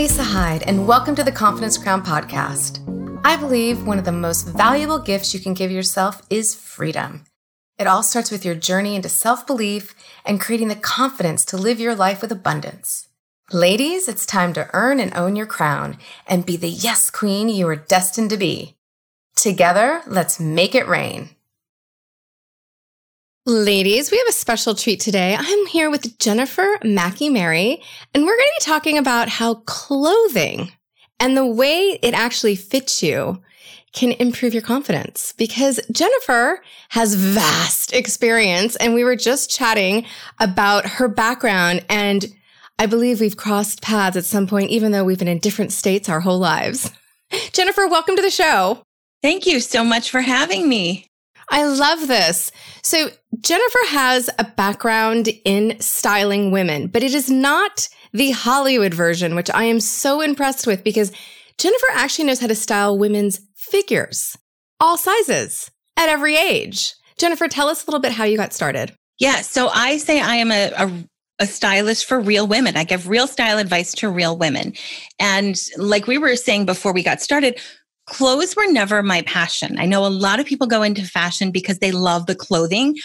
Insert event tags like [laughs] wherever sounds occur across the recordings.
Lisa Hyde, and welcome to the Confidence Crown podcast. I believe one of the most valuable gifts you can give yourself is freedom. It all starts with your journey into self belief and creating the confidence to live your life with abundance. Ladies, it's time to earn and own your crown and be the yes queen you are destined to be. Together, let's make it rain. Ladies, we have a special treat today. I'm here with Jennifer Mackey Mary, and we're going to be talking about how clothing and the way it actually fits you can improve your confidence because Jennifer has vast experience and we were just chatting about her background and I believe we've crossed paths at some point, even though we've been in different states our whole lives. [laughs] Jennifer, welcome to the show. Thank you so much for having me. I love this. So Jennifer has a background in styling women, but it is not the Hollywood version, which I am so impressed with because Jennifer actually knows how to style women's figures, all sizes, at every age. Jennifer, tell us a little bit how you got started. Yeah, so I say I am a, a a stylist for real women. I give real style advice to real women. And like we were saying before we got started, clothes were never my passion. I know a lot of people go into fashion because they love the clothing.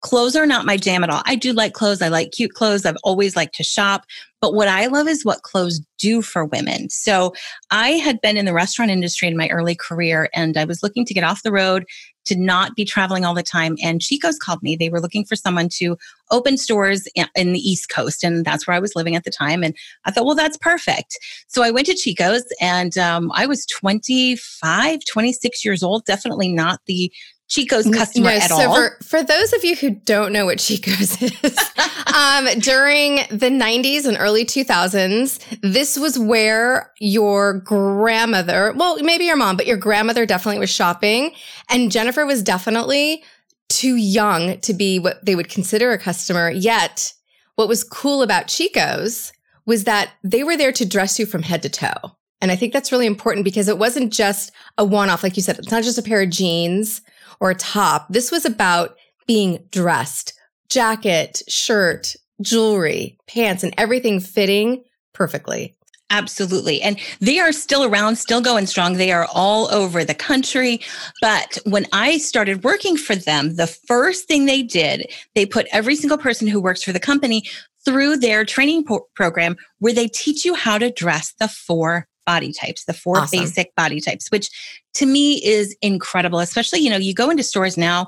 Clothes are not my jam at all. I do like clothes. I like cute clothes. I've always liked to shop. But what I love is what clothes do for women. So I had been in the restaurant industry in my early career and I was looking to get off the road to not be traveling all the time. And Chico's called me. They were looking for someone to open stores in the East Coast. And that's where I was living at the time. And I thought, well, that's perfect. So I went to Chico's and um, I was 25, 26 years old, definitely not the Chico's customer no, at so all. For, for those of you who don't know what Chico's [laughs] is, um, during the 90s and early 2000s, this was where your grandmother, well, maybe your mom, but your grandmother definitely was shopping. And Jennifer was definitely too young to be what they would consider a customer. Yet, what was cool about Chico's was that they were there to dress you from head to toe. And I think that's really important because it wasn't just a one off. Like you said, it's not just a pair of jeans or top. This was about being dressed, jacket, shirt, jewelry, pants, and everything fitting perfectly. Absolutely. And they are still around, still going strong. They are all over the country. But when I started working for them, the first thing they did, they put every single person who works for the company through their training po- program where they teach you how to dress the four body types, the four awesome. basic body types, which to me is incredible. Especially, you know, you go into stores now,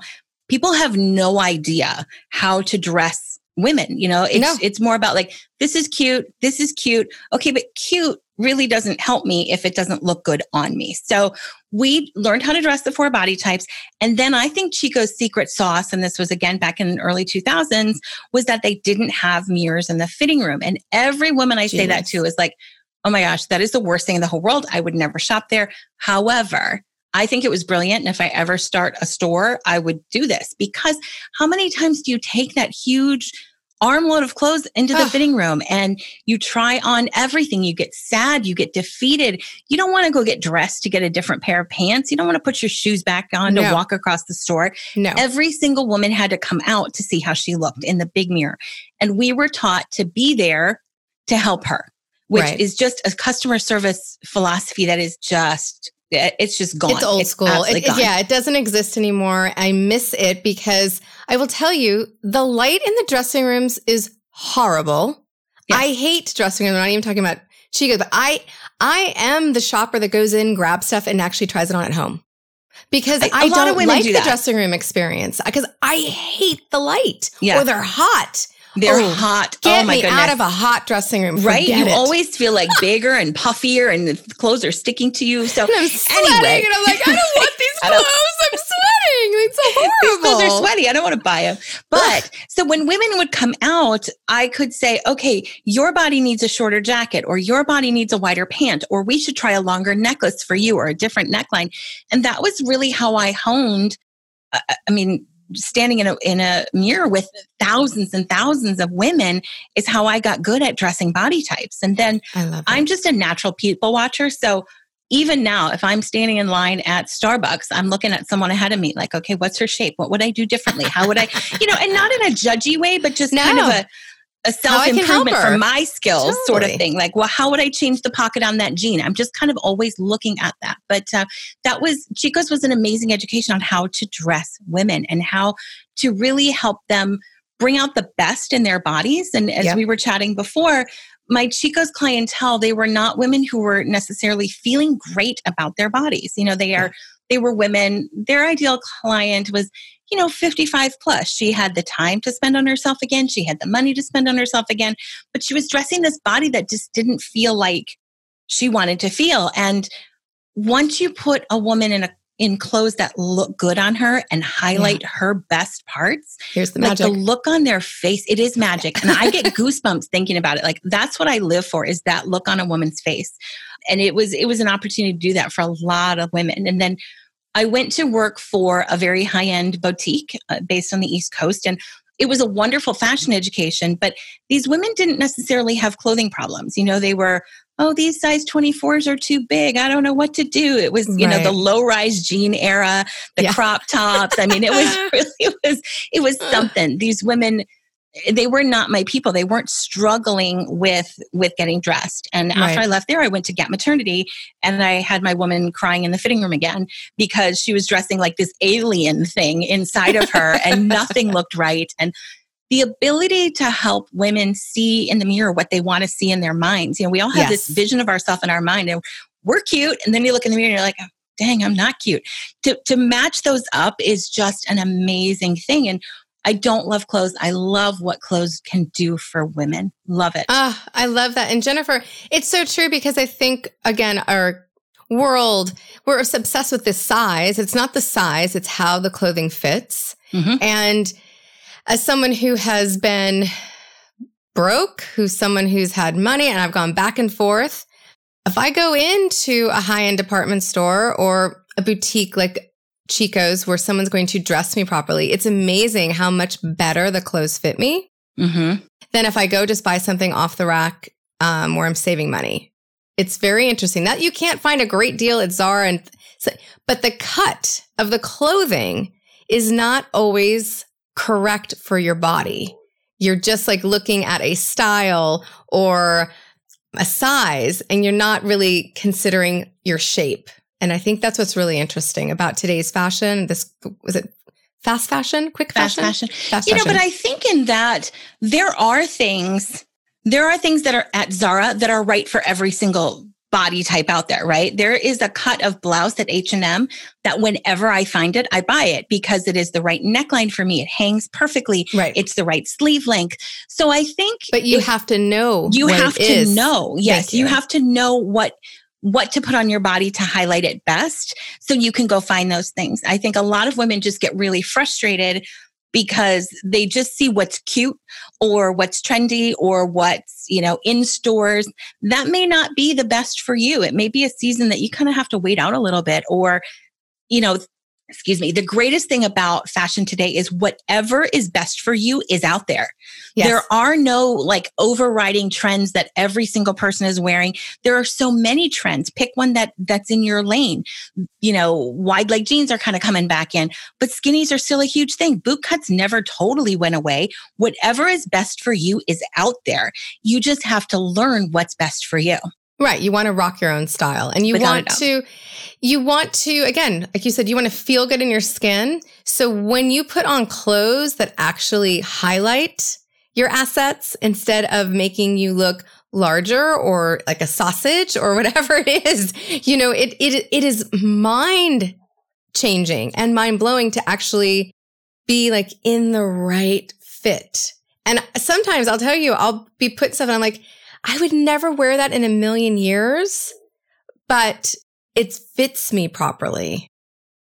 people have no idea how to dress women. You know, it's no. it's more about like, this is cute, this is cute. Okay, but cute really doesn't help me if it doesn't look good on me. So we learned how to dress the four body types. And then I think Chico's secret sauce, and this was again back in the early 2000s, was that they didn't have mirrors in the fitting room. And every woman I say that to is like, oh my gosh, that is the worst thing in the whole world. I would never shop there. However, I think it was brilliant. And if I ever start a store, I would do this because how many times do you take that huge armload of clothes into the fitting room and you try on everything? You get sad, you get defeated. You don't want to go get dressed to get a different pair of pants. You don't want to put your shoes back on no. to walk across the store. No. Every single woman had to come out to see how she looked in the big mirror. And we were taught to be there to help her which right. is just a customer service philosophy that is just it's just gone. It's old it's school. It, yeah, it doesn't exist anymore. I miss it because I will tell you, the light in the dressing rooms is horrible. Yes. I hate dressing rooms. I'm not even talking about Chico, but I I am the shopper that goes in, grabs stuff, and actually tries it on at home. Because I, I don't like do the dressing room experience because I hate the light yeah. or they're hot they're oh, hot. Get oh my me goodness. out of a hot dressing room. Right? you it. always feel like bigger and puffier and the clothes are sticking to you. So and I'm sweating anyway. and I'm like, I don't want these [laughs] clothes. I'm sweating. It's so [laughs] horrible. These clothes are sweaty. I don't want to buy them. But so when women would come out, I could say, okay, your body needs a shorter jacket or your body needs a wider pant or we should try a longer necklace for you or a different neckline. And that was really how I honed uh, I mean, standing in a, in a mirror with thousands and thousands of women is how I got good at dressing body types. And then I'm just a natural people watcher. So even now, if I'm standing in line at Starbucks, I'm looking at someone ahead of me, like, okay, what's her shape? What would I do differently? How would I, you know, and not in a judgy way, but just no. kind of a, a self improvement for my skills totally. sort of thing. Like, well, how would I change the pocket on that jean? I'm just kind of always looking at that. But uh, that was, Chico's was an amazing education on how to dress women and how to really help them bring out the best in their bodies. And as yep. we were chatting before, my Chico's clientele, they were not women who were necessarily feeling great about their bodies. You know, they are, they were women, their ideal client was, you know, 55 plus. She had the time to spend on herself again. She had the money to spend on herself again, but she was dressing this body that just didn't feel like she wanted to feel. And once you put a woman in a in clothes that look good on her and highlight yeah. her best parts. Here's the magic. Like the look on their face, it is magic. And I get [laughs] goosebumps thinking about it. Like that's what I live for is that look on a woman's face. And it was it was an opportunity to do that for a lot of women. And then I went to work for a very high end boutique uh, based on the East Coast. And it was a wonderful fashion education, but these women didn't necessarily have clothing problems. You know, they were, oh, these size 24s are too big. I don't know what to do. It was, you right. know, the low rise jean era, the yeah. crop tops. I mean, it was [laughs] really, it was, it was something. These women, they were not my people. They weren't struggling with with getting dressed. And right. after i left there i went to Gap Maternity and i had my woman crying in the fitting room again because she was dressing like this alien thing inside of her and [laughs] nothing looked right. And the ability to help women see in the mirror what they want to see in their minds. You know we all have yes. this vision of ourselves in our mind and we're cute and then you look in the mirror and you're like oh, dang i'm not cute. To, to match those up is just an amazing thing. And I don't love clothes. I love what clothes can do for women. Love it. Ah, I love that. And Jennifer, it's so true because I think, again, our world, we're obsessed with this size. It's not the size, it's how the clothing fits. Mm-hmm. And as someone who has been broke, who's someone who's had money, and I've gone back and forth, if I go into a high end department store or a boutique like Chico's where someone's going to dress me properly, it's amazing how much better the clothes fit me mm-hmm. than if I go just buy something off the rack um, where I'm saving money. It's very interesting that you can't find a great deal at Zara, and but the cut of the clothing is not always correct for your body. You're just like looking at a style or a size, and you're not really considering your shape. And I think that's what's really interesting about today's fashion. This was it fast fashion, quick fashion? Fast fashion. Fast you fashion. know, but I think in that there are things, there are things that are at Zara that are right for every single body type out there, right? There is a cut of blouse at H&M that whenever I find it, I buy it because it is the right neckline for me. It hangs perfectly. Right. It's the right sleeve length. So I think But you have to know. You have to is. know. Yes, you. you have to know what what to put on your body to highlight it best so you can go find those things. I think a lot of women just get really frustrated because they just see what's cute or what's trendy or what's, you know, in stores. That may not be the best for you. It may be a season that you kind of have to wait out a little bit or you know, excuse me, the greatest thing about fashion today is whatever is best for you is out there. Yes. There are no like overriding trends that every single person is wearing. There are so many trends. Pick one that that's in your lane. You know, wide leg jeans are kind of coming back in, but skinnies are still a huge thing. Boot cuts never totally went away. Whatever is best for you is out there. You just have to learn what's best for you. Right. You want to rock your own style and you Without want to, you want to, again, like you said, you want to feel good in your skin. So when you put on clothes that actually highlight your assets instead of making you look larger or like a sausage or [laughs] whatever it is, you know, it, it, it is mind changing and mind blowing to actually be like in the right fit. And sometimes I'll tell you, I'll be putting stuff and I'm like, I would never wear that in a million years, but it fits me properly.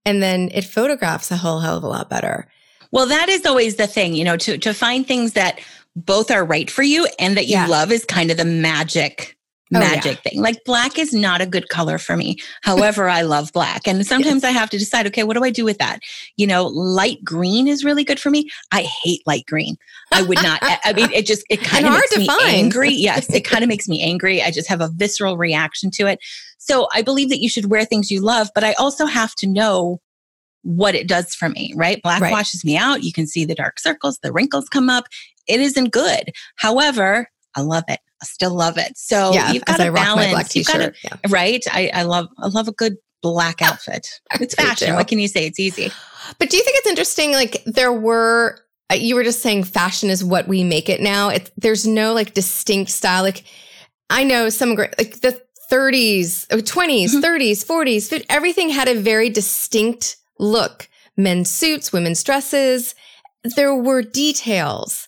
And then it photographs a whole hell of a lot better. Well, that is always the thing, you know, to, to find things that both are right for you and that you yeah. love is kind of the magic Oh, magic yeah. thing. Like black is not a good color for me. However, I love black. And sometimes I have to decide, okay, what do I do with that? You know, light green is really good for me. I hate light green. I would not, I mean, it just, it [laughs] kind of makes me find. angry. Yes, it [laughs] kind of makes me angry. I just have a visceral reaction to it. So I believe that you should wear things you love, but I also have to know what it does for me, right? Black right. washes me out. You can see the dark circles, the wrinkles come up. it isn't good. However, I love it. I still love it. So yeah, you've got to balance. You've got to, yeah. right? I, I love I love a good black outfit. It's fashion. What can you say? It's easy. But do you think it's interesting? Like there were, uh, you were just saying fashion is what we make it now. It, there's no like distinct style. Like I know some great, like the 30s, 20s, mm-hmm. 30s, 40s, everything had a very distinct look. Men's suits, women's dresses. There were details.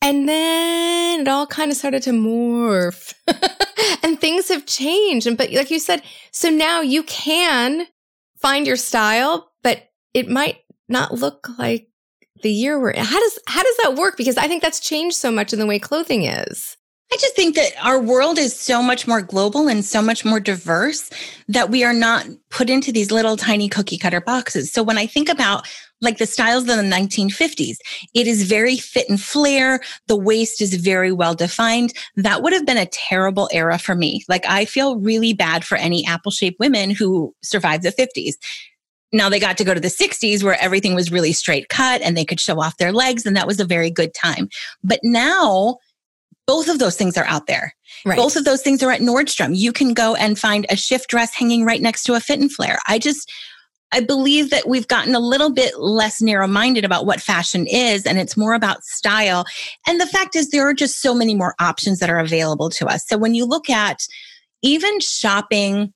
And then it all kind of started to morph [laughs] and things have changed. And, but like you said, so now you can find your style, but it might not look like the year we're in. How does, how does that work? Because I think that's changed so much in the way clothing is. I just think that our world is so much more global and so much more diverse that we are not put into these little tiny cookie cutter boxes. So when I think about like the styles of the 1950s, it is very fit and flare. The waist is very well defined. That would have been a terrible era for me. Like I feel really bad for any apple shaped women who survived the 50s. Now they got to go to the 60s where everything was really straight cut and they could show off their legs. And that was a very good time. But now, both of those things are out there. Right. Both of those things are at Nordstrom. You can go and find a shift dress hanging right next to a fit and flare. I just, I believe that we've gotten a little bit less narrow minded about what fashion is, and it's more about style. And the fact is, there are just so many more options that are available to us. So when you look at even shopping,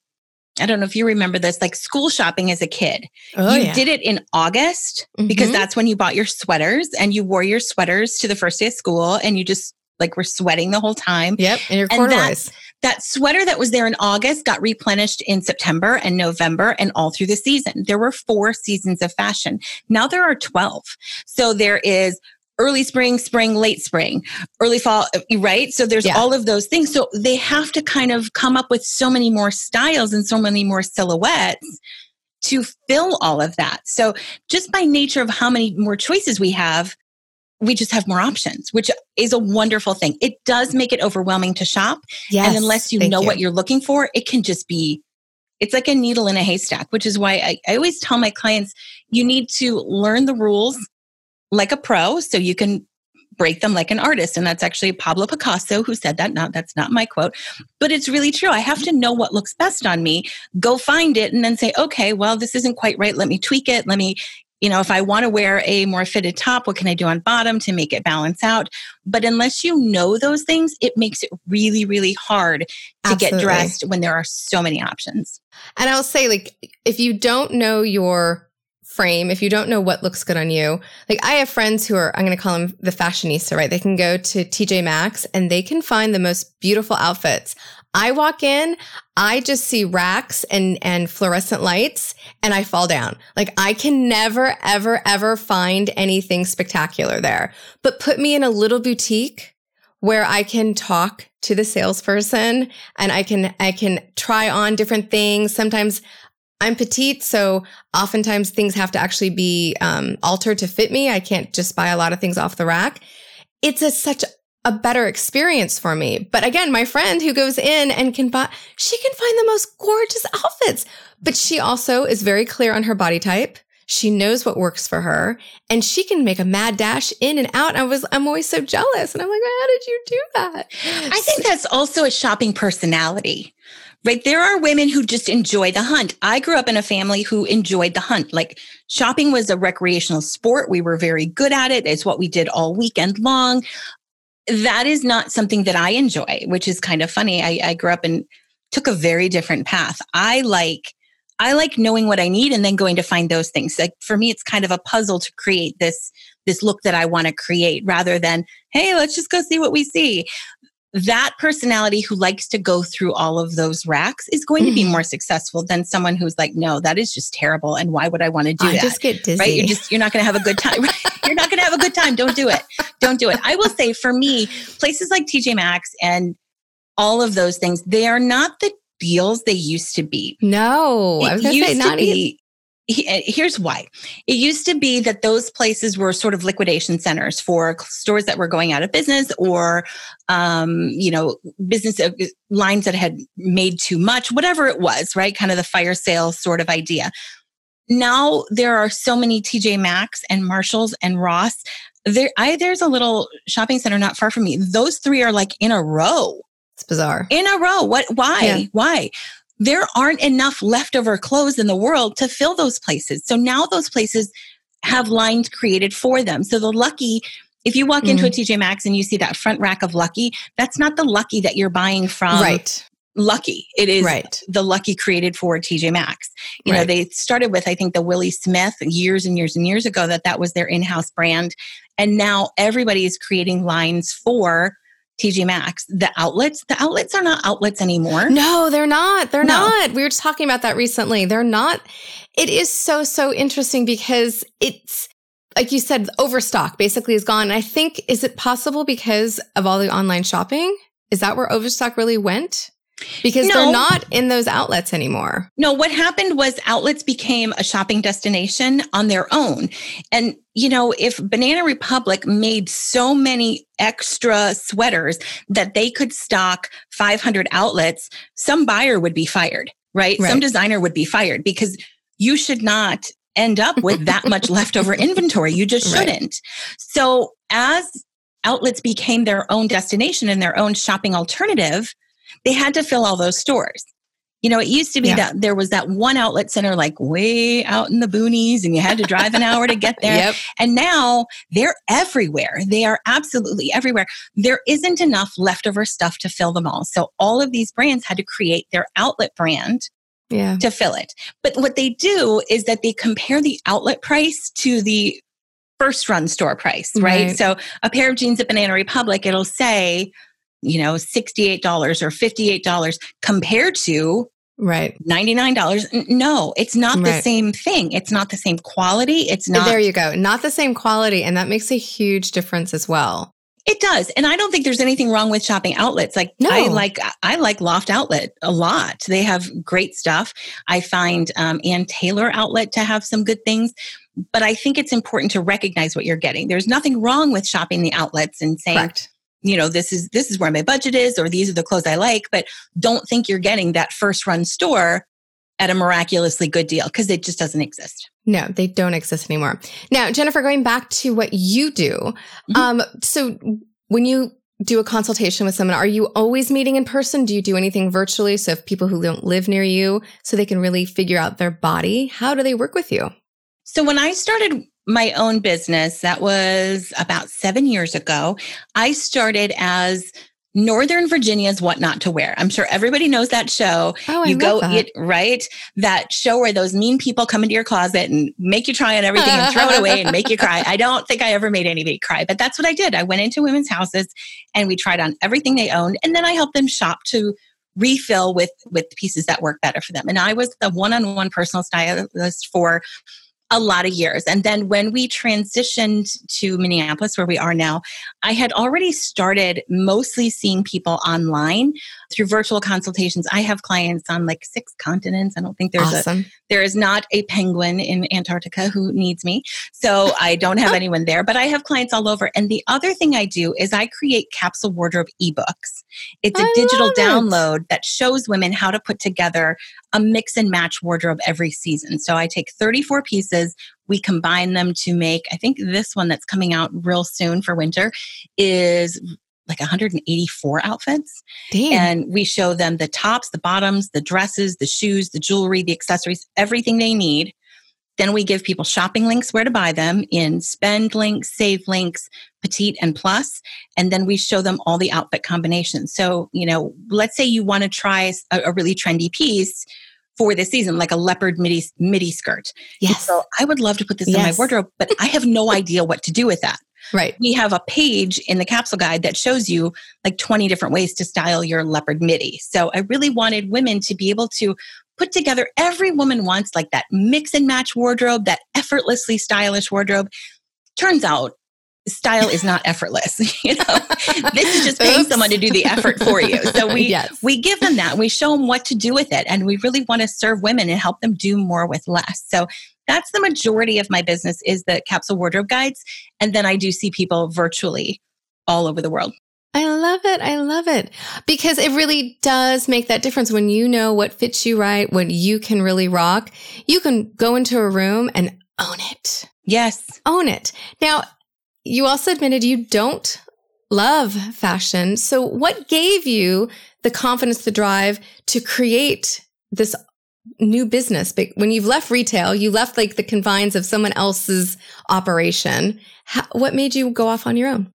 I don't know if you remember this, like school shopping as a kid. Oh, you yeah. did it in August mm-hmm. because that's when you bought your sweaters and you wore your sweaters to the first day of school and you just like we're sweating the whole time. Yep, and your corduroys. That, that sweater that was there in August got replenished in September and November and all through the season. There were four seasons of fashion. Now there are 12. So there is early spring, spring, late spring, early fall, uh, right? So there's yeah. all of those things. So they have to kind of come up with so many more styles and so many more silhouettes to fill all of that. So just by nature of how many more choices we have, we just have more options, which is a wonderful thing. It does make it overwhelming to shop. Yes, and unless you know you. what you're looking for, it can just be, it's like a needle in a haystack, which is why I, I always tell my clients you need to learn the rules like a pro so you can break them like an artist. And that's actually Pablo Picasso who said that. Not that's not my quote, but it's really true. I have to know what looks best on me, go find it, and then say, okay, well, this isn't quite right. Let me tweak it. Let me you know, if I want to wear a more fitted top, what can I do on bottom to make it balance out? But unless you know those things, it makes it really, really hard to Absolutely. get dressed when there are so many options. And I'll say, like, if you don't know your frame, if you don't know what looks good on you, like I have friends who are, I'm going to call them the fashionista, right? They can go to TJ Maxx and they can find the most beautiful outfits. I walk in, I just see racks and, and fluorescent lights and I fall down. Like I can never, ever, ever find anything spectacular there, but put me in a little boutique where I can talk to the salesperson and I can, I can try on different things. Sometimes I'm petite, so oftentimes things have to actually be um, altered to fit me. I can't just buy a lot of things off the rack. It's a, such a better experience for me. But again, my friend who goes in and can buy, she can find the most gorgeous outfits, but she also is very clear on her body type. She knows what works for her and she can make a mad dash in and out. I was, I'm always so jealous. And I'm like, how did you do that? I think that's also a shopping personality right? There are women who just enjoy the hunt. I grew up in a family who enjoyed the hunt. Like shopping was a recreational sport. We were very good at it. It's what we did all weekend long that is not something that I enjoy, which is kind of funny. I, I grew up and took a very different path. I like I like knowing what I need and then going to find those things. Like for me, it's kind of a puzzle to create this this look that I want to create rather than, hey, let's just go see what we see that personality who likes to go through all of those racks is going to be mm-hmm. more successful than someone who's like, no, that is just terrible. And why would I want to do I that? Just get dizzy. Right? You're just you're not going to have a good time. [laughs] You're not going to have a good time. Don't do it. Don't do it. I will say for me, places like TJ Maxx and all of those things, they are not the deals they used to be. No, it I was used say, not to be here's why. It used to be that those places were sort of liquidation centers for stores that were going out of business or, um, you know, business uh, lines that had made too much, whatever it was, right? Kind of the fire sale sort of idea. Now there are so many TJ Maxx and Marshalls and Ross there I there's a little shopping center not far from me. Those three are like in a row. It's bizarre. In a row. What why? Yeah. Why? There aren't enough leftover clothes in the world to fill those places. So now those places have lines created for them. So the lucky if you walk mm. into a mm. TJ Maxx and you see that front rack of Lucky, that's not the Lucky that you're buying from right. Lucky. It is right. the Lucky created for TJ Maxx. You right. know, they started with I think the Willie Smith years and years and years ago that that was their in-house brand, and now everybody is creating lines for TJ Maxx. The outlets, the outlets are not outlets anymore. No, they're not. They're no. not. We were just talking about that recently. They're not. It is so so interesting because it's like you said, overstock basically is gone. And I think is it possible because of all the online shopping? Is that where overstock really went? Because no. they're not in those outlets anymore. No, what happened was outlets became a shopping destination on their own. And, you know, if Banana Republic made so many extra sweaters that they could stock 500 outlets, some buyer would be fired, right? right. Some designer would be fired because you should not end up with that much [laughs] leftover inventory. You just shouldn't. Right. So as outlets became their own destination and their own shopping alternative, they had to fill all those stores. You know, it used to be yeah. that there was that one outlet center like way out in the boonies and you had to drive an hour to get there. Yep. And now they're everywhere. They are absolutely everywhere. There isn't enough leftover stuff to fill them all. So all of these brands had to create their outlet brand yeah. to fill it. But what they do is that they compare the outlet price to the first run store price, right? right? So a pair of jeans at Banana Republic, it'll say you know, $68 or $58 compared to right. $99 no it's not right. the same thing. It's not the same quality. It's not there you go. Not the same quality and that makes a huge difference as well. It does and i don't think there's anything wrong with shopping outlets. Like no. i like i like loft outlet a lot. They have great stuff. I find um, ann taylor outlet to have some good things but i think it's important to recognize what you're getting. There's nothing wrong with shopping the outlets and saying Correct you know this is this is where my budget is or these are the clothes i like but don't think you're getting that first run store at a miraculously good deal because it just doesn't exist. No they don't exist anymore. Now jennifer going back to what you do mm-hmm. um so when you do a consultation with someone are you always meeting in person? Do you do anything virtually? So if people who don't live near you so they can really figure out their body how do they work with you? So when i started my own business, that was about seven years ago, I started as Northern Virginia's What Not to Wear. I'm sure everybody knows that show. Oh, I you go that. it right. That show where those mean people come into your closet and make you try on everything and throw it away and make you cry. [laughs] I don't think I ever made anybody cry, but that's what I did. I went into women's houses and we tried on everything they owned, and then I helped them shop to refill with with pieces that work better for them. And I was the one-on-one personal stylist for a lot of years. And then when we transitioned to Minneapolis, where we are now, I had already started mostly seeing people online through virtual consultations. I have clients on like six continents. I don't think there's awesome. a there is not a penguin in Antarctica who needs me. So I don't have [laughs] anyone there, but I have clients all over. And the other thing I do is I create capsule wardrobe ebooks. It's a I digital ah, download it. that shows women how to put together a mix and match wardrobe every season. So I take 34 pieces, we combine them to make, I think this one that's coming out real soon for winter is like 184 outfits. Damn. And we show them the tops, the bottoms, the dresses, the shoes, the jewelry, the accessories, everything they need. Then we give people shopping links where to buy them in spend links, save links, petite and plus. and then we show them all the outfit combinations. So, you know, let's say you want to try a, a really trendy piece for this season, like a leopard midi midi skirt. Yes. So I would love to put this yes. in my wardrobe, but I have no idea what to do with that. Right. We have a page in the capsule guide that shows you like 20 different ways to style your leopard midi. So I really wanted women to be able to put together every woman wants like that mix and match wardrobe, that effortlessly stylish wardrobe. Turns out style is not effortless [laughs] you know this is just paying someone to do the effort for you so [laughs] we yes. we give them that we show them what to do with it and we really want to serve women and help them do more with less so that's the majority of my business is the capsule wardrobe guides and then i do see people virtually all over the world I love it. I love it because it really does make that difference when you know what fits you right, what you can really rock. You can go into a room and own it. Yes. Own it. Now, you also admitted you don't love fashion. So what gave you the confidence, the drive to create this new business? But when you've left retail, you left like the confines of someone else's operation. How, what made you go off on your own?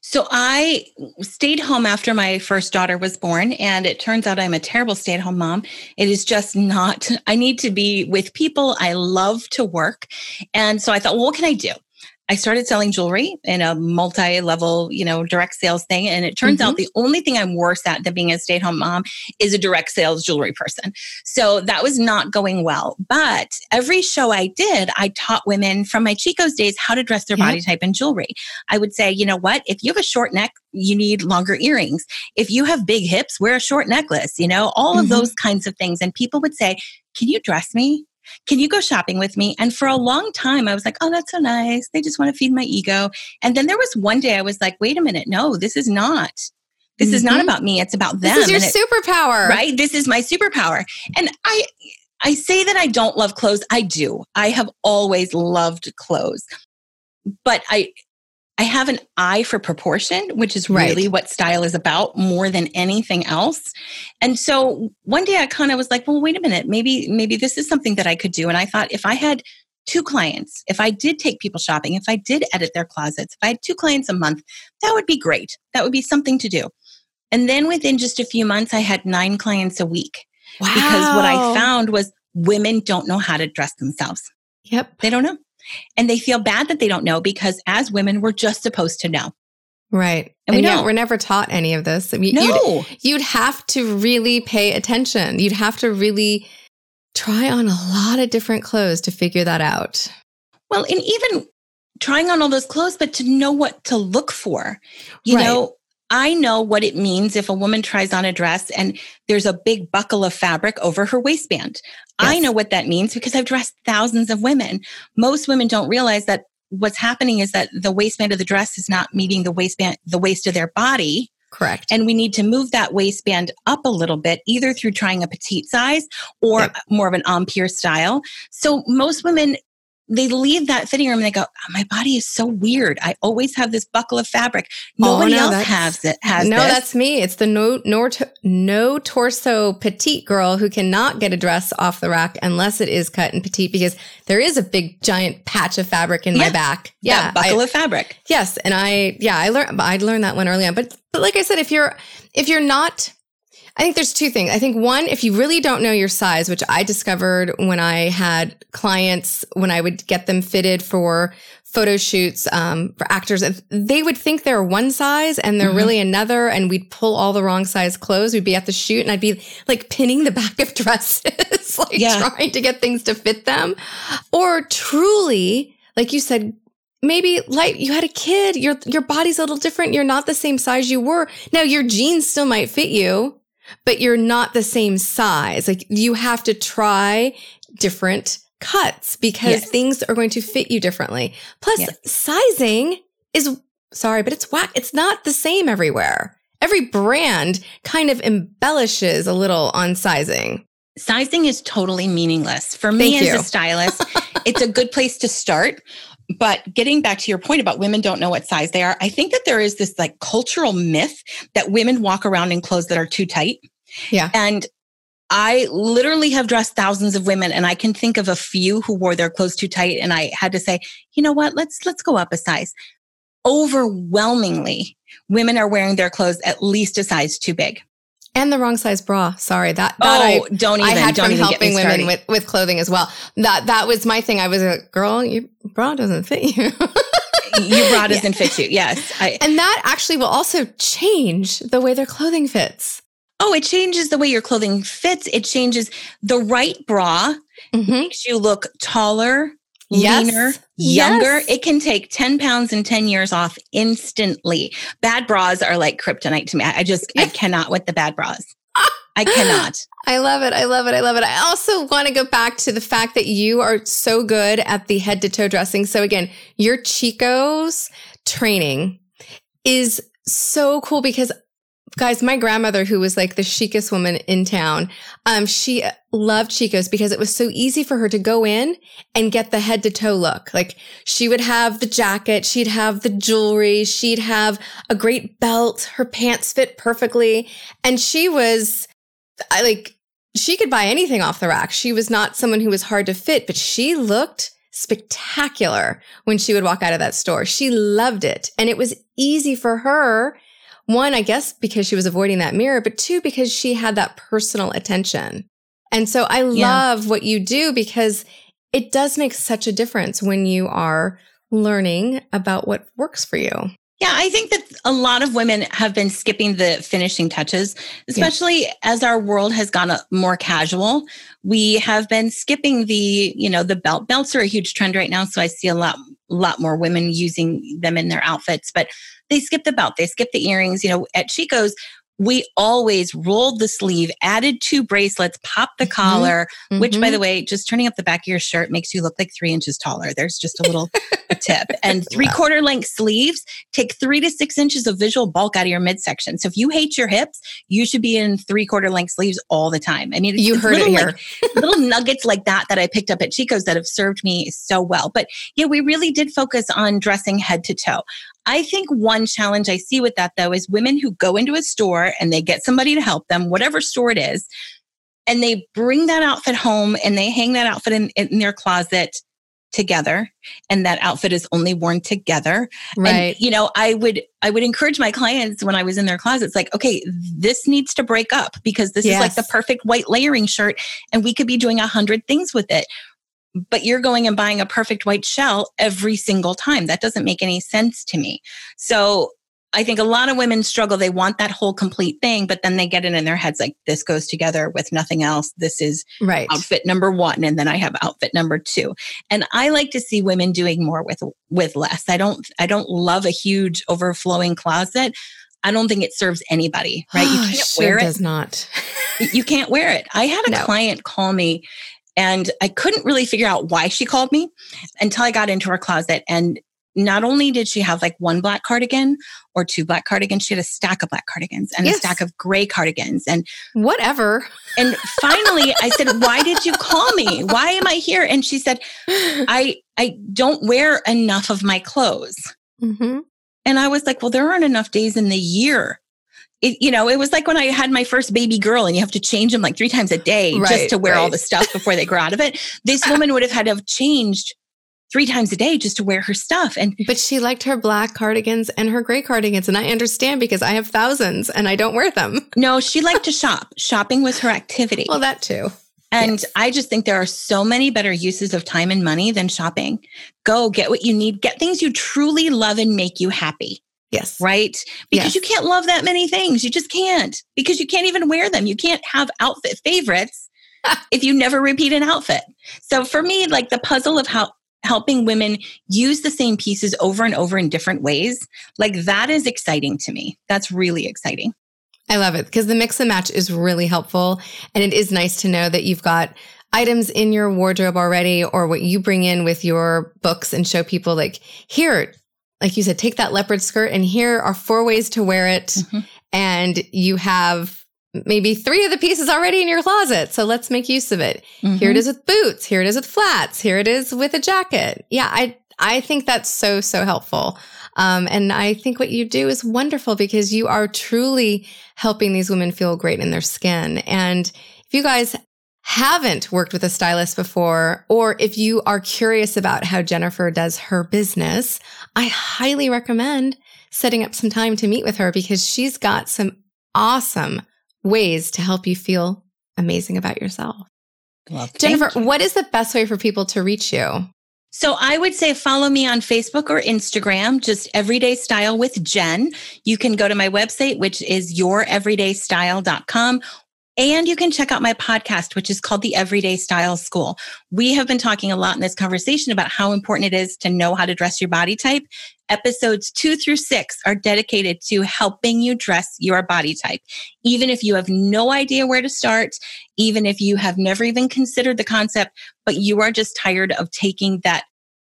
So I stayed home after my first daughter was born, and it turns out I'm a terrible stay at home mom. It is just not, I need to be with people. I love to work. And so I thought, well, what can I do? I started selling jewelry in a multi-level, you know, direct sales thing. And it turns mm-hmm. out the only thing I'm worse at than being a stay-at-home mom is a direct sales jewelry person. So that was not going well. But every show I did, I taught women from my Chico's days how to dress their body type in jewelry. I would say, you know what? If you have a short neck, you need longer earrings. If you have big hips, wear a short necklace, you know, all mm-hmm. of those kinds of things. And people would say, can you dress me? Can you go shopping with me? And for a long time, I was like, oh, that's so nice. They just want to feed my ego. And then there was one day I was like, wait a minute. No, this is not. This mm-hmm. is not mm-hmm. about me. It's about them. This is your it, superpower. Right? This is my superpower. And I I say that I don't love clothes. I do. I have always loved clothes. But I I have an eye for proportion, which is really right. what style is about more than anything else. And so one day I kind of was like, well, wait a minute, maybe, maybe this is something that I could do. And I thought if I had two clients, if I did take people shopping, if I did edit their closets, if I had two clients a month, that would be great. That would be something to do. And then within just a few months, I had nine clients a week. Wow. Because what I found was women don't know how to dress themselves. Yep. They don't know. And they feel bad that they don't know because as women, we're just supposed to know. Right. And, and we don't. We're never taught any of this. I mean, no. You'd, you'd have to really pay attention. You'd have to really try on a lot of different clothes to figure that out. Well, and even trying on all those clothes, but to know what to look for. You right. know, I know what it means if a woman tries on a dress and there's a big buckle of fabric over her waistband. Yes. I know what that means because I've dressed thousands of women. Most women don't realize that what's happening is that the waistband of the dress is not meeting the waistband, the waist of their body. Correct. And we need to move that waistband up a little bit, either through trying a petite size or yep. more of an empire style. So most women they leave that fitting room and they go, oh, my body is so weird. I always have this buckle of fabric. Nobody oh, no, else has it. Has no, this. that's me. It's the no, no, no torso petite girl who cannot get a dress off the rack unless it is cut in petite because there is a big giant patch of fabric in yeah, my back. Yeah, buckle I, of fabric. Yes, and I yeah I learned I learned that one early on. But but like I said, if you're if you're not I think there's two things. I think one, if you really don't know your size, which I discovered when I had clients, when I would get them fitted for photo shoots um, for actors, they would think they're one size and they're mm-hmm. really another. And we'd pull all the wrong size clothes. We'd be at the shoot and I'd be like pinning the back of [laughs] dresses, [laughs] like yeah. trying to get things to fit them. Or truly, like you said, maybe like you had a kid, your your body's a little different. You're not the same size you were. Now your jeans still might fit you but you're not the same size. Like you have to try different cuts because yes. things are going to fit you differently. Plus yes. sizing is sorry, but it's whack. It's not the same everywhere. Every brand kind of embellishes a little on sizing. Sizing is totally meaningless. For me Thank as you. a [laughs] stylist, it's a good place to start but getting back to your point about women don't know what size they are, I think that there is this like cultural myth that women walk around in clothes that are too tight. Yeah. And I literally have dressed thousands of women and I can think of a few who wore their clothes too tight and I had to say, "You know what? Let's let's go up a size." Overwhelmingly, women are wearing their clothes at least a size too big and the wrong size bra. Sorry, that, that oh, I, don't even. I had don't from helping women with, with clothing as well. That that was my thing. I was a girl. Your bra doesn't fit you. [laughs] your bra [laughs] doesn't yeah. fit you. Yes, I, and that actually will also change the way their clothing fits. Oh, it changes the way your clothing fits. It changes the right bra. Mm-hmm. Makes you look taller, yes. leaner, younger. Yes. It can take 10 pounds and 10 years off instantly. Bad bras are like kryptonite to me. I just, I cannot with the bad bras. I cannot. [gasps] I love it. I love it. I love it. I also want to go back to the fact that you are so good at the head to toe dressing. So again, your Chico's training is so cool because guys, my grandmother, who was like the chicest woman in town, um, she loved Chico's because it was so easy for her to go in and get the head to toe look. Like she would have the jacket, she'd have the jewelry, she'd have a great belt, her pants fit perfectly. And she was I like, she could buy anything off the rack. She was not someone who was hard to fit, but she looked spectacular when she would walk out of that store. She loved it. And it was easy for her one, I guess because she was avoiding that mirror, but two, because she had that personal attention. And so I yeah. love what you do because it does make such a difference when you are learning about what works for you. Yeah, I think that a lot of women have been skipping the finishing touches, especially yeah. as our world has gone more casual. We have been skipping the, you know, the belt. Belts are a huge trend right now, so I see a lot lot more women using them in their outfits, but they skip the belt, they skip the earrings. You know, at Chico's, we always rolled the sleeve, added two bracelets, popped the mm-hmm. collar, mm-hmm. which by the way, just turning up the back of your shirt makes you look like three inches taller. There's just a little tip. [laughs] And three quarter length sleeves take three to six inches of visual bulk out of your midsection. So if you hate your hips, you should be in three quarter length sleeves all the time. I mean, you heard little, it here. Like, little nuggets like that that I picked up at Chico's that have served me so well. But yeah, we really did focus on dressing head to toe. I think one challenge I see with that though is women who go into a store and they get somebody to help them, whatever store it is, and they bring that outfit home and they hang that outfit in, in their closet together and that outfit is only worn together. Right. and, you know i would i would encourage my clients when i was in their closets like okay this needs to break up because this yes. is like the perfect white layering shirt and we could be doing a hundred things with it but you're going and buying a perfect white shell every single time. That doesn't make any sense to me. So I think a lot of women struggle. They want that whole complete thing, but then they get it in their heads like this goes together with nothing else. This is right. outfit number one. And then I have outfit number two. And I like to see women doing more with, with less. I don't, I don't love a huge overflowing closet. I don't think it serves anybody, right? You [sighs] can't sure wear it. does not. you can't wear it. I had a no. client call me and I couldn't really figure out why she called me until I got into her closet. And not only did she have like one black cardigan or two black cardigans, she had a stack of black cardigans and yes. a stack of gray cardigans and whatever. And finally I said, [laughs] why did you call me? Why am I here? And she said, I, I don't wear enough of my clothes. Mm-hmm. And I was like, well, there aren't enough days in the year it, you know, it was like when I had my first baby girl and you have to change them like three times a day right, just to wear right. all the stuff before they grow out of it. [laughs] This woman would have had to have changed three times a day just to wear her stuff. And but she liked her black cardigans and her gray cardigans. And I understand because I have thousands and I don't wear them. [laughs] No, she liked to [laughs] shop. Shopping was her activity. Well, that too. And yes. I just think there are so many better uses of time and money than shopping. Go get what you need, get things you truly love and make you happy. Yes. Right? Because yes. you can't love that many things. You just can't because you can't even wear them. You can't have outfit favorites [laughs] if you never repeat an outfit. So for me, like the puzzle of how helping women use the same pieces over and over in different ways, like that is exciting to me. That's really exciting. I love it because the mix and match is really helpful. And it is nice to know that you've got items in your wardrobe already or what you bring in with your books and show people like, here, like you said, take that leopard skirt and here are four ways to wear it. Mm-hmm. And you have maybe three of the pieces already in your closet. So let's make use of it. Mm-hmm. Here it is with boots. Here it is with flats. Here it is with a jacket. Yeah. I, I think that's so, so helpful. Um, and I think what you do is wonderful because you are truly helping these women feel great in their skin. And if you guys haven't worked with a stylist before, or if you are curious about how Jennifer does her business, I highly recommend setting up some time to meet with her because she's got some awesome ways to help you feel amazing about yourself. Well, Jennifer, you. what is the best way for people to reach you? So I would say follow me on Facebook or Instagram, just Everyday Style with Jen. You can go to my website, which is youreverydaystyle.com, and you can check out my podcast, which is called the Everyday Style School. We have been talking a lot in this conversation about how important it is to know how to dress your body type. Episodes two through six are dedicated to helping you dress your body type. Even if you have no idea where to start, even if you have never even considered the concept, but you are just tired of taking that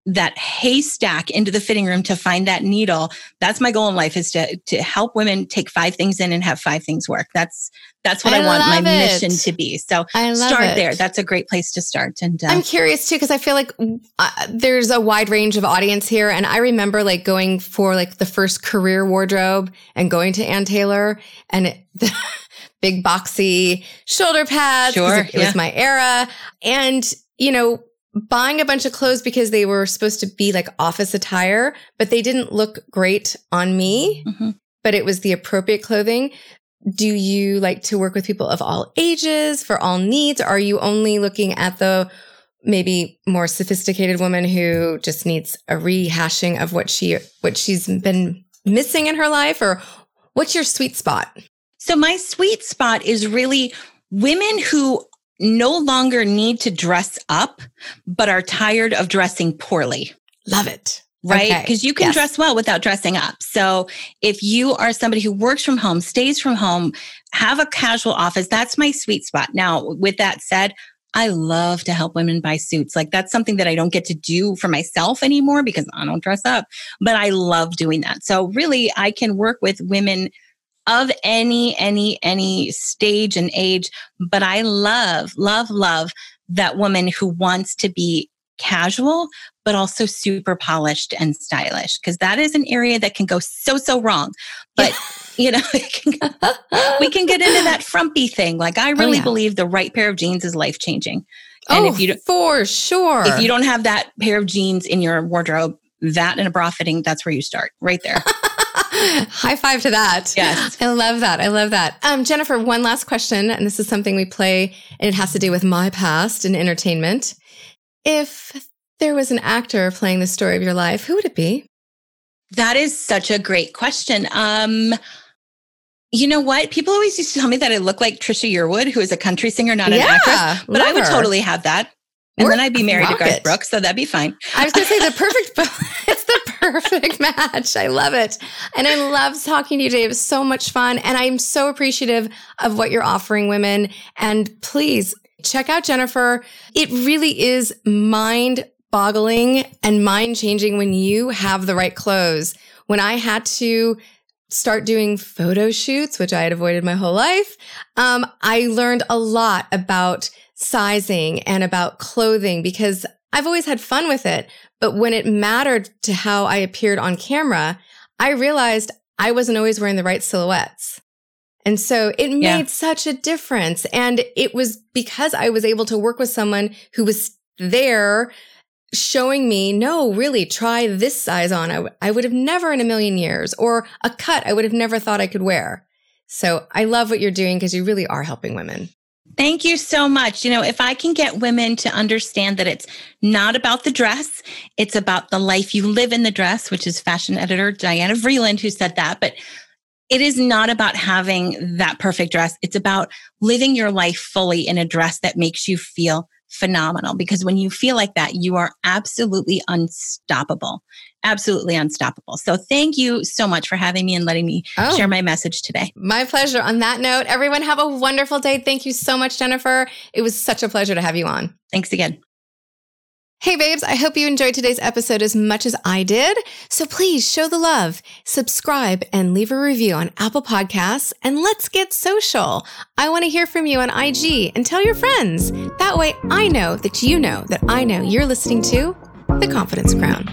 that haystack into the fitting room to find that needle that's my goal in life is to to help women take five things in and have five things work that's that's what i, I want my it. mission to be so start it. there that's a great place to start and uh, i'm curious too because i feel like uh, there's a wide range of audience here and i remember like going for like the first career wardrobe and going to ann taylor and it, [laughs] big boxy shoulder pads sure, it, it yeah. was my era and you know buying a bunch of clothes because they were supposed to be like office attire, but they didn't look great on me, mm-hmm. but it was the appropriate clothing. Do you like to work with people of all ages for all needs? Are you only looking at the maybe more sophisticated woman who just needs a rehashing of what she what she's been missing in her life or what's your sweet spot? So my sweet spot is really women who no longer need to dress up, but are tired of dressing poorly. Love it. Right? Because okay. you can yes. dress well without dressing up. So if you are somebody who works from home, stays from home, have a casual office, that's my sweet spot. Now, with that said, I love to help women buy suits. Like that's something that I don't get to do for myself anymore because I don't dress up, but I love doing that. So really I can work with women of any, any, any stage and age. But I love, love, love that woman who wants to be casual, but also super polished and stylish, because that is an area that can go so, so wrong. But, you know, [laughs] can, we can get into that frumpy thing. Like, I oh, really oh, yeah. believe the right pair of jeans is life changing. And oh, if you for sure. If you don't have that pair of jeans in your wardrobe, that and a bra fitting, that's where you start right there. [laughs] [laughs] High five to that. Yes. I love that. I love that. Um, Jennifer, one last question, and this is something we play, and it has to do with my past in entertainment. If there was an actor playing the story of your life, who would it be? That is such a great question. Um, you know what? People always used to tell me that I look like Trisha Yearwood, who is a country singer, not an yeah, actress. But I would her. totally have that. And then I'd be married to Garth Brooks, so that'd be fine. I was going to say the perfect, [laughs] it's the perfect match. I love it. And I love talking to you, Dave. It's so much fun. And I'm so appreciative of what you're offering women. And please check out Jennifer. It really is mind boggling and mind changing when you have the right clothes. When I had to start doing photo shoots, which I had avoided my whole life, um, I learned a lot about sizing and about clothing because I've always had fun with it. But when it mattered to how I appeared on camera, I realized I wasn't always wearing the right silhouettes. And so it made yeah. such a difference. And it was because I was able to work with someone who was there showing me, no, really try this size on. I, w- I would have never in a million years or a cut I would have never thought I could wear. So I love what you're doing because you really are helping women. Thank you so much. You know, if I can get women to understand that it's not about the dress, it's about the life you live in the dress, which is fashion editor Diana Vreeland who said that. But it is not about having that perfect dress. It's about living your life fully in a dress that makes you feel phenomenal because when you feel like that, you are absolutely unstoppable. Absolutely unstoppable. So thank you so much for having me and letting me oh, share my message today. My pleasure. On that note, everyone have a wonderful day. Thank you so much, Jennifer. It was such a pleasure to have you on. Thanks again. Hey, babes, I hope you enjoyed today's episode as much as I did. So please show the love, subscribe, and leave a review on Apple Podcasts, and let's get social. I want to hear from you on IG and tell your friends. That way I know that you know that I know you're listening to The Confidence Crown.